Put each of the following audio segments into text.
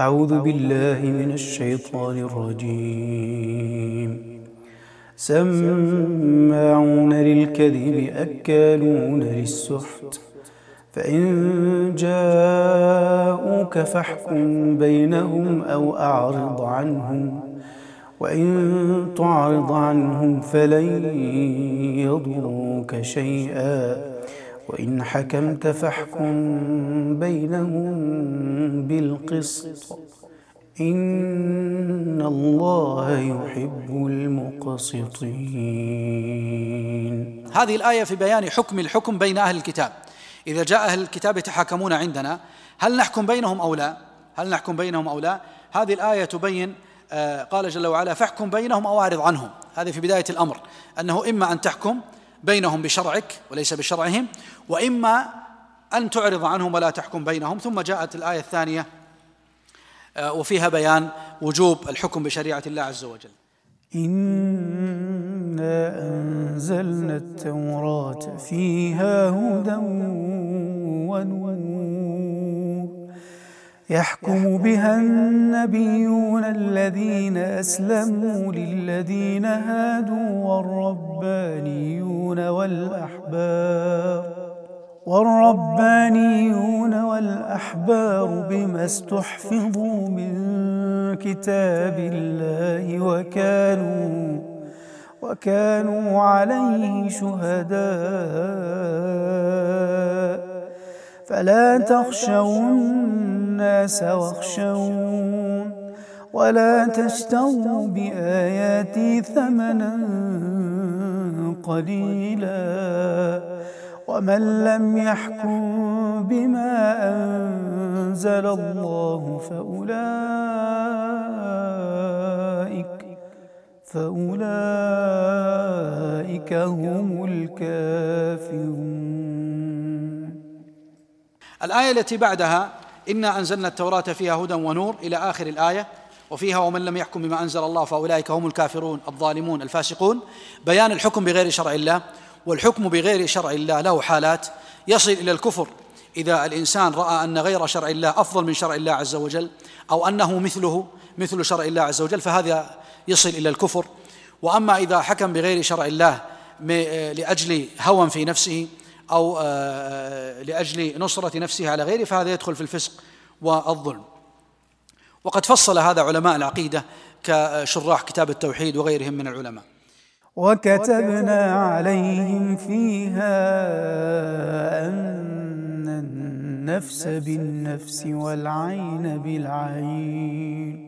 أعوذ بالله من الشيطان الرجيم. سماعون للكذب أكالون للسحت. فإن جاءوك فاحكم بينهم أو أعرض عنهم وإن تعرض عنهم فلن يضروك شيئا. وإن حكمت فاحكم بينهم بالقسط. إن الله يحب المقسطين. هذه الآية في بيان حكم الحكم بين أهل الكتاب. إذا جاء أهل الكتاب يتحاكمون عندنا هل نحكم بينهم أو لا؟ هل نحكم بينهم أو لا؟ هذه الآية تبين آه، قال جل وعلا فاحكم بينهم أو أعرض عنهم. هذه في بداية الأمر أنه إما أن تحكم بينهم بشرعك وليس بشرعهم وإما أن تعرض عنهم ولا تحكم بينهم. ثم جاءت الآية الثانية آه، وفيها بيان وجوب الحكم بشريعة الله عز وجل. إنا أنزلنا التوراة فيها هدى ونور. يحكم بها النبيون الذين أسلموا للذين هادوا والربانيون والأحبار. والربانيون والأحبار بما استحفظوا من كتاب الله وكانوا وكانوا عليه شهداء. فلا تخشوا الناس واخشون. ولا تشتروا بآياتي ثمنا قليلا. ومن لم يحكم بما أنزل الله فأولئك فأولئك هم الكافرون. الآية التي بعدها إنا أنزلنا التوراة فيها هدى ونور إلى آخر الآية. وفيها ومن لم يحكم بما أنزل الله فأولئك هم الكافرون الظالمون الفاسقون. بيان الحكم بغير شرع الله. والحكم بغير شرع الله له حالات. يصل إلى الكفر إذا الإنسان رأى أن غير شرع الله أفضل من شرع الله عز وجل أو أنه مثله مثل شرع الله عز وجل فهذا يصل إلى الكفر. وأما إذا حكم بغير شرع الله لأجل هوى في نفسه أو آه، لأجل نصرة نفسه على غيره فهذا يدخل في الفسق والظلم. وقد فصل هذا علماء العقيدة كشراح كتاب التوحيد وغيرهم من العلماء. وكتبنا عليهم فيها أن النفس بالنفس والعين بالعين.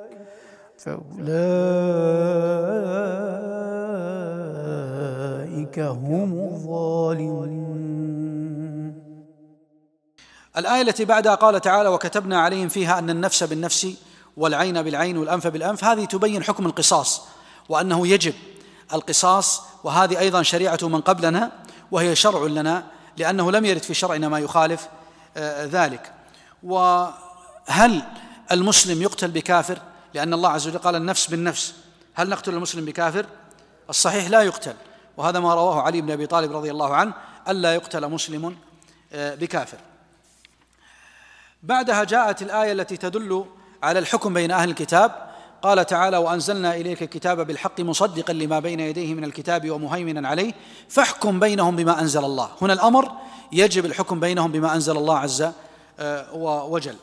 فأولئك هم الظالمون. الآية التي بعدها قال تعالى وكتبنا عليهم فيها أن النفس بالنفس والعين بالعين والأنف بالأنف. هذه تبين حكم القصاص وأنه يجب القصاص وهذه أيضا شريعة من قبلنا وهي شرع لنا لأنه لم يرد في شرعنا ما يخالف آه، ذلك. وهل المسلم يقتل بكافر؟ لأن الله عز وجل قال النفس بالنفس. هل نقتل المسلم بكافر؟ الصحيح لا يقتل. وهذا ما رواه علي بن أبي طالب رضي الله عنه ألا يقتل مسلم آه، بكافر. بعدها جاءت الآية التي تدل على الحكم بين أهل الكتاب. قال تعالى وأنزلنا إليك الكتاب بالحق مصدقا لما بين يديه من الكتاب ومهيمنا عليه فاحكم بينهم بما أنزل الله. هنا الأمر يجب الحكم بينهم بما أنزل الله عز آه، وجل.